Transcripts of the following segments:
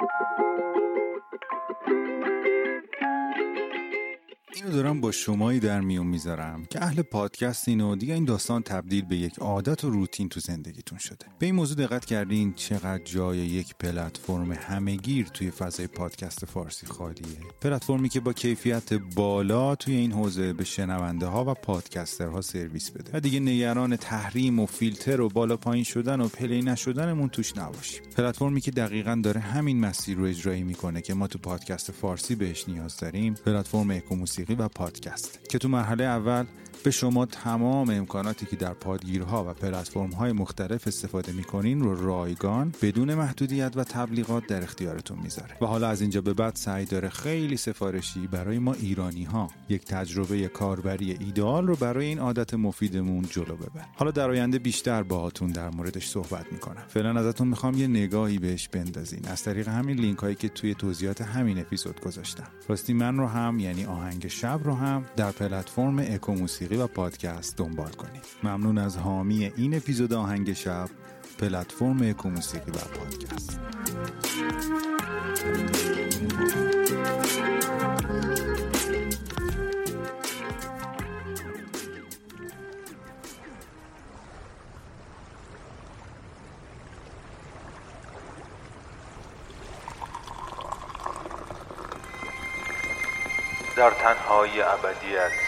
Thank you. اینو دارم با شمایی در میون می‌ذارم که اهل پادکستین و دیگه این داستان تبدیل به یک عادت و روتین تو زندگیتون شده. به این موضوع دقت کردین چقدر جای یک پلتفرم همهگیر توی فضای پادکست فارسی خالیه. پلتفرمی که با کیفیت بالا توی این حوزه به شنونده ها و پادکسترها سرویس بده. و دیگه نگران تحریم و فیلتر و بالا پایین شدن و play نشدنمون توش نباشیم. پلتفرمی که دقیقا داره همین مسیر رو اجرایی می‌کنه که ما تو پادکست فارسی بهش نیاز داریم. پلتفرم اکوموسیقی و پادکست که تو مرحله اول به شما تمام امکاناتی که در پادگیرها و پلتفرم های مختلف استفاده می‌کنین رو رایگان بدون محدودیت و تبلیغات در اختیارتون می‌ذاره. و حالا از اینجا به بعد سعی داره خیلی سفارشی برای ما ایرانی ها یک تجربه کاربری ایدئال رو برای این عادت مفیدمون جلو ببر حالا در آینده بیشتر باهاتون در موردش صحبت می‌کنم. فعلا ازتون می‌خوام یه نگاهی بهش بندازین. از طریق همین لینک هایی که توی توضیحات همین اپیزود گذاشتم. راستی من رو هم یعنی آهنگ شب رو هم در پلتفرم اکوموسیقی و پادکست دنبال کنید. ممنون از حامی این اپیزود آهنگ شب پلتفرم اکوموسیقی و پادکست. در تنهای ابدیت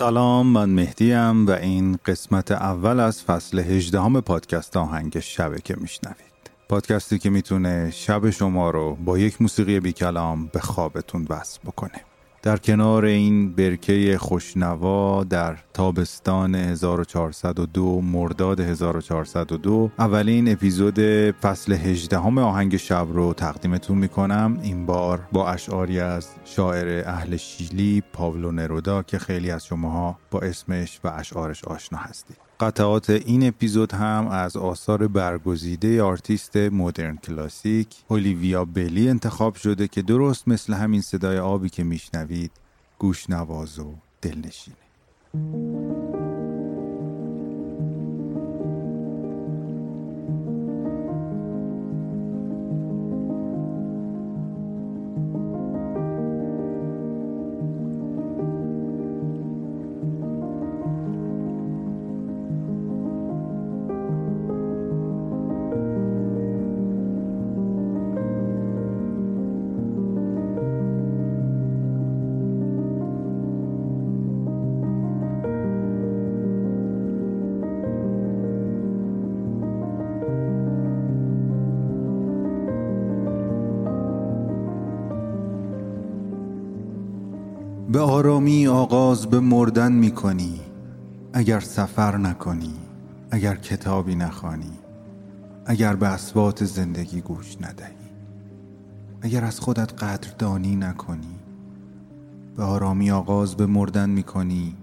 سلام من مهدیم و این قسمت اول از فصل 18 هم پادکست آهنگ شبه که میشنوید. پادکستی که می‌تونه شب شما رو با یک موسیقی بی کلام به خوابتون وصل بکنه. در کنار این برکه خوشنوا در تابستان 1402 مرداد 1402 اولین اپیزود فصل 18 هم آهنگ شب رو تقدیمتون می‌کنم. این بار با اشعاری از شاعر اهل شیلی پابلو نرودا که خیلی از شماها با اسمش و اشعارش آشنا هستید. قطعات این اپیزود هم از آثار برگزیده آرتیست مدرن کلاسیک اولیویا بلی انتخاب شده که درست مثل همین صدای آبی که میشنوید گوش نواز و دلنشینه به آرامی آغاز به مردن می کنی اگر سفر نکنی اگر کتابی نخوانی اگر به اسوات زندگی گوش ندهی اگر از خودت قدردانی نکنی به آرامی آغاز به مردن می کنی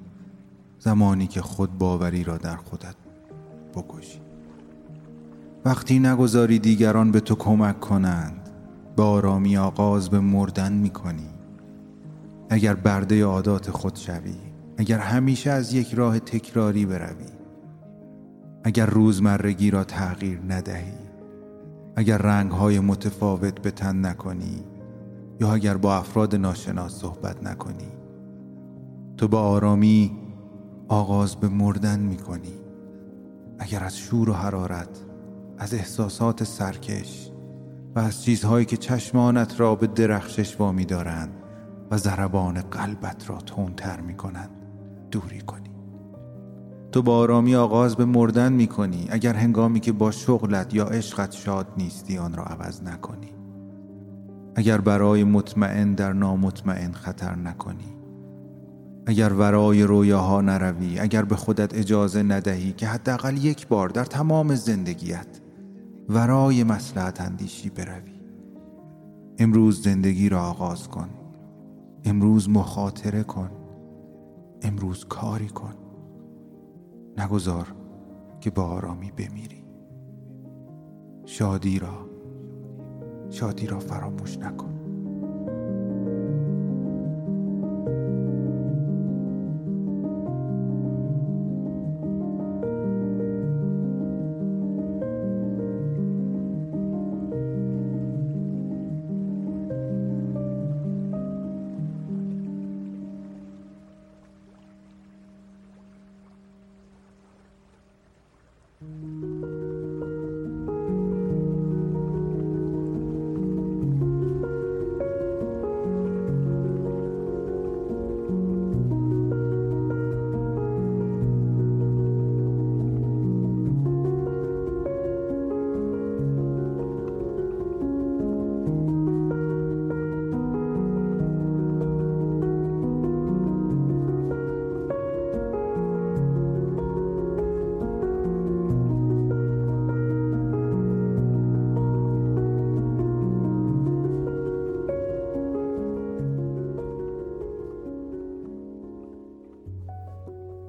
زمانی که خود باوری را در خودت بکشی. وقتی نگذاری دیگران به تو کمک کنند به آرامی آغاز به مردن می کنی اگر برده عادات خود شوی اگر همیشه از یک راه تکراری بروی اگر روزمرگی را تغییر ندهی اگر رنگهای متفاوت به تن نکنی یا اگر با افراد ناشناس صحبت نکنی تو با آرامی آغاز به مردن می کنی اگر از شور و حرارت از احساسات سرکش و از چیزهایی که چشمانت را به درخشش وامی دارند و ضربان قلبت را تندتر می کنند دوری کنی. تو با آرامی آغاز به مردن می کنی اگر هنگامی که با شغلت یا عشقت شاد نیستی آن را عوض نکنی. اگر برای مطمئن در نامطمئن خطر نکنی. اگر ورای رویاها نروی اگر به خودت اجازه ندهی که حداقل یک بار در تمام زندگیت ورای مسلحت اندیشی بروی. امروز زندگی را آغاز کن. امروز مخاطره کن. امروز کاری کن. نگذار که با آرامی بمیری. شادی را شادی را فراموش نکن.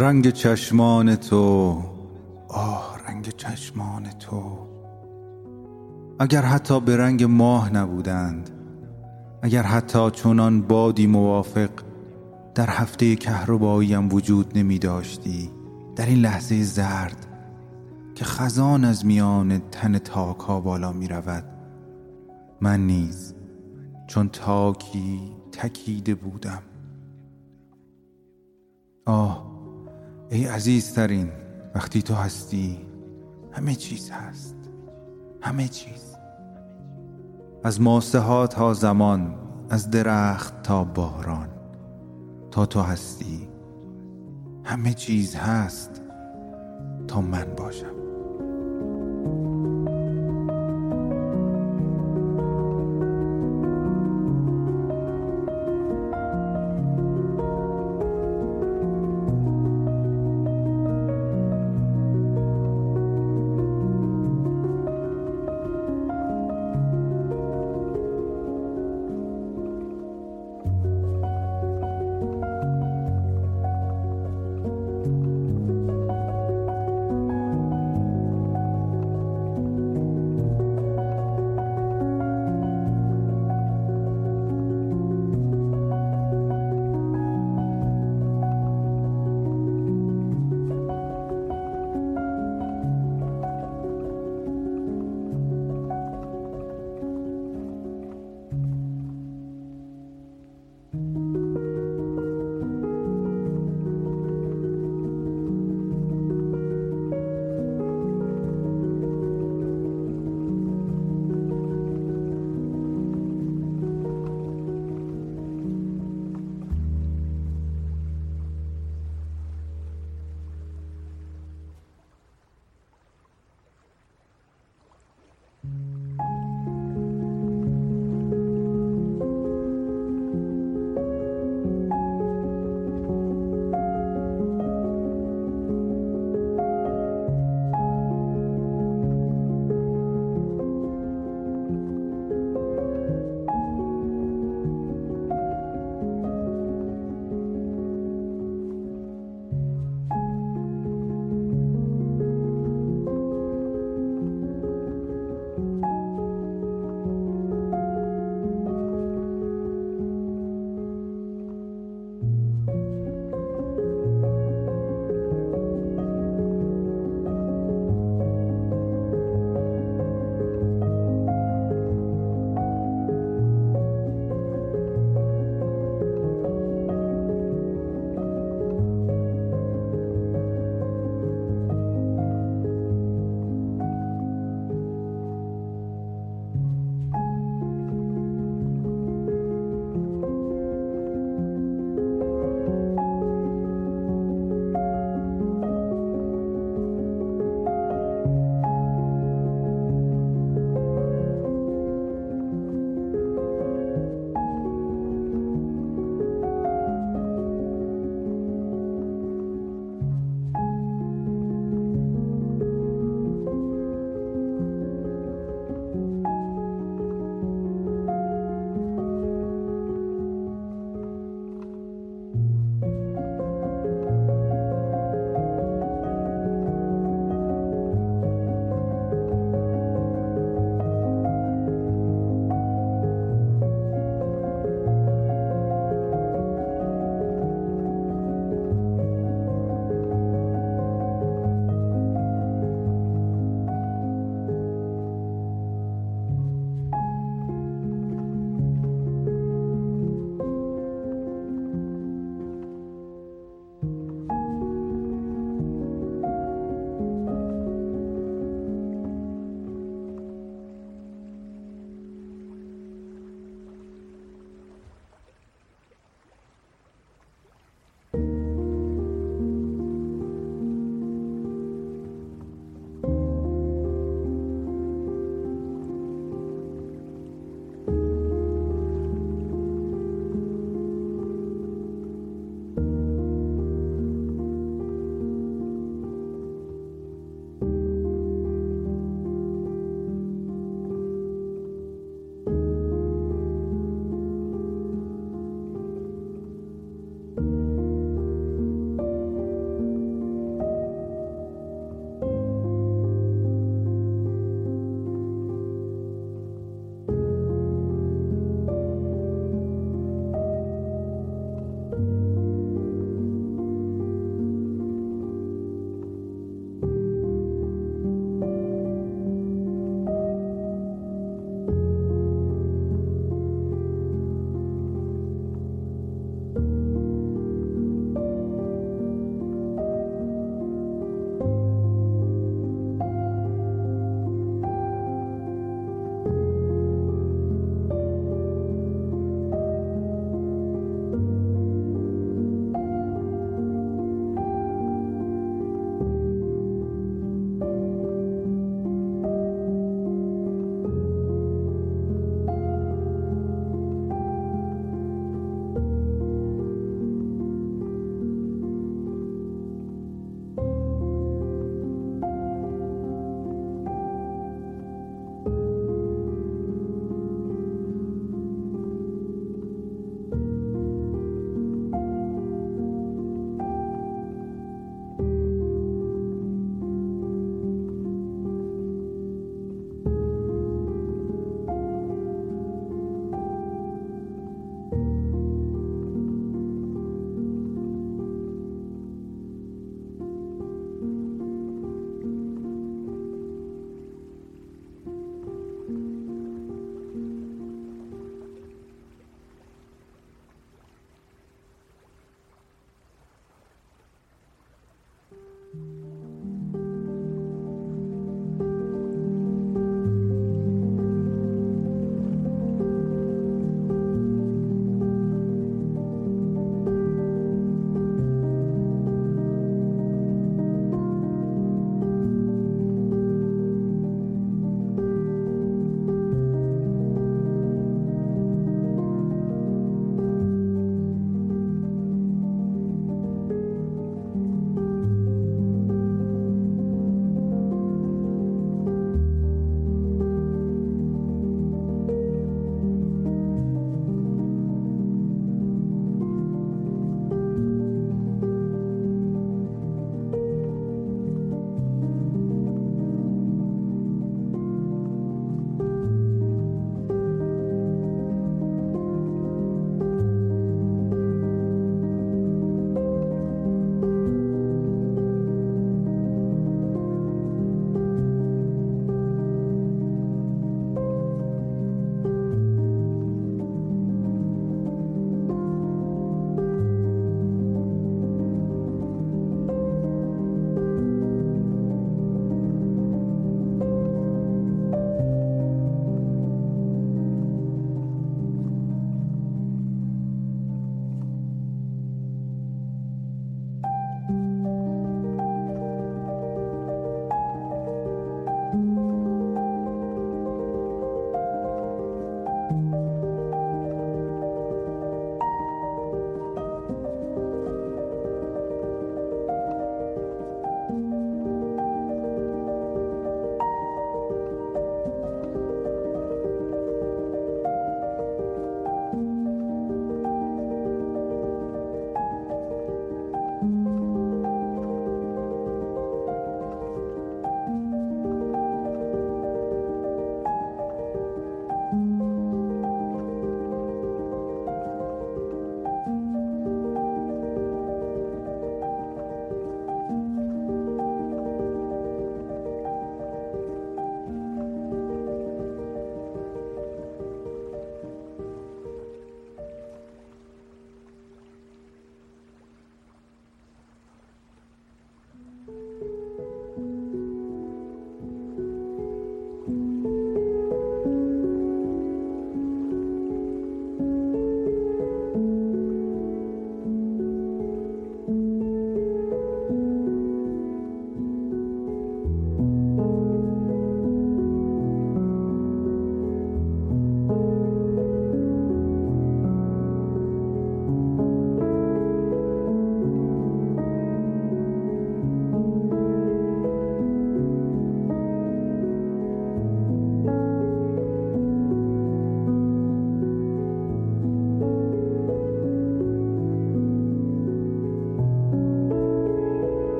رنگ چشمان تو. آه رنگ چشمان تو. اگر حتی به رنگ ماه نبودند اگر حتی چنان بادی موافق در هفته کهرباییم وجود نمی داشتی در این لحظه زرد که خزان از میان تن تاک ها بالا می رود. من نیز چون تاکی تکیده بودم. آه ای عزیزترین وقتی تو هستی همه چیز هست همه چیز. از ماسه ها تا زمان از درخت تا باران تا تو هستی همه چیز هست تا من باشم.